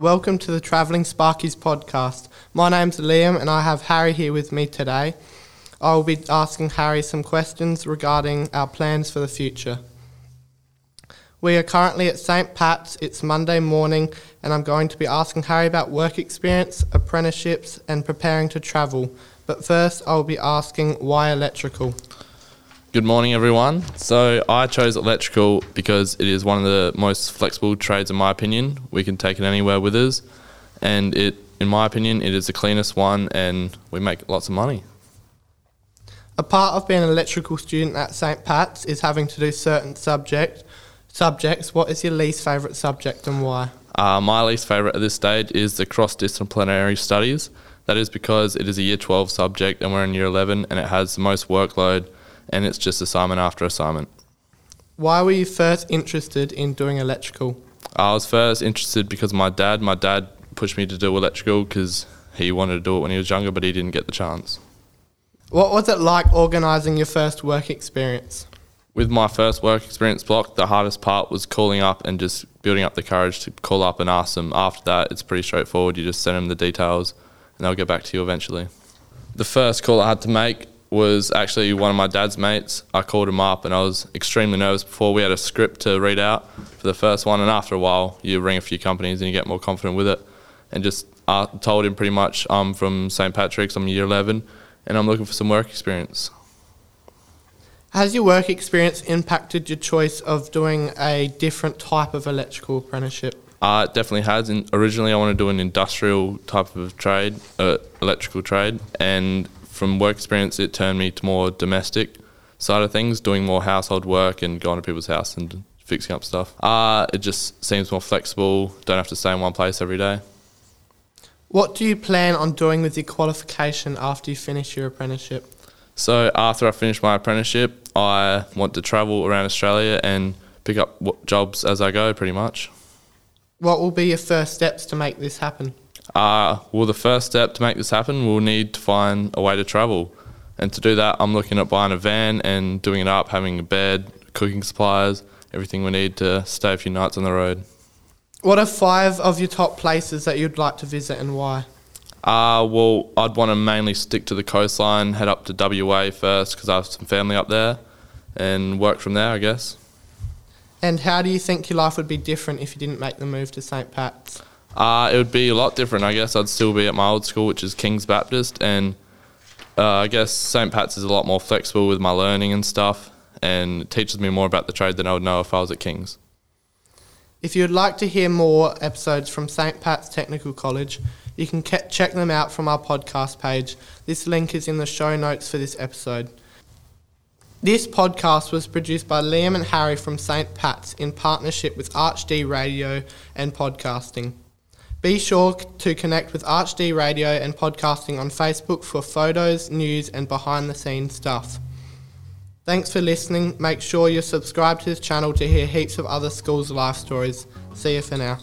Welcome to the Travelling Sparkies podcast. My name's Liam and I have Harry here with me today. I will be asking Harry some questions regarding our plans for the future. We are currently at St. Pat's. It's Monday morning, and I'm going to be asking Harry about work experience, apprenticeships, and preparing to travel. But first, I will be asking why electrical. Good morning, everyone. So, I chose electrical because it is one of the most flexible trades, in my opinion. We can take it anywhere with us, and it, in my opinion, it is the cleanest one, and we make lots of money. A part of being an electrical student at St. Pat's is having to do certain subject subjects. What is your least favourite subject and why? Uh, my least favourite at this stage is the cross disciplinary studies. That is because it is a year 12 subject and we're in year 11 and it has the most workload and it's just assignment after assignment. Why were you first interested in doing electrical? I was first interested because my dad, my dad pushed me to do electrical because he wanted to do it when he was younger, but he didn't get the chance. What was it like organising your first work experience? With my first work experience block, the hardest part was calling up and just building up the courage to call up and ask them. After that, it's pretty straightforward. You just send them the details and they'll get back to you eventually. The first call I had to make was actually one of my dad's mates. I called him up and I was extremely nervous before we had a script to read out for the first one. And after a while, you ring a few companies and you get more confident with it. And just I told him pretty much I'm from St. Patrick's, I'm year 11, and I'm looking for some work experience. Has your work experience impacted your choice of doing a different type of electrical apprenticeship? Uh, it definitely has. And originally, I wanted to do an industrial type of trade, uh, electrical trade, and from work experience, it turned me to more domestic side of things, doing more household work and going to people's house and fixing up stuff. Uh, it just seems more flexible. Don't have to stay in one place every day. What do you plan on doing with your qualification after you finish your apprenticeship? So after I finish my apprenticeship, I want to travel around Australia and pick up jobs as I go, pretty much. What will be your first steps to make this happen? Uh, well, the first step to make this happen, we'll need to find a way to travel. And to do that, I'm looking at buying a van and doing it up, having a bed, cooking supplies, everything we need to stay a few nights on the road. What are five of your top places that you'd like to visit and why? Uh, well, I'd want to mainly stick to the coastline, head up to WA first because I have some family up there, and work from there, I guess. And how do you think your life would be different if you didn't make the move to St. Pat's? Uh, it would be a lot different. I guess I'd still be at my old school, which is King's Baptist, and uh, I guess St. Pat's is a lot more flexible with my learning and stuff, and teaches me more about the trade than I would know if I was at King's. If you would like to hear more episodes from St. Pat's Technical College, you can ke- check them out from our podcast page. This link is in the show notes for this episode. This podcast was produced by Liam and Harry from St. Pat's in partnership with ArchD Radio and Podcasting. Be sure to connect with ArchD Radio and Podcasting on Facebook for photos, news, and behind the scenes stuff. Thanks for listening. Make sure you're subscribed to this channel to hear heaps of other schools' life stories. See you for now.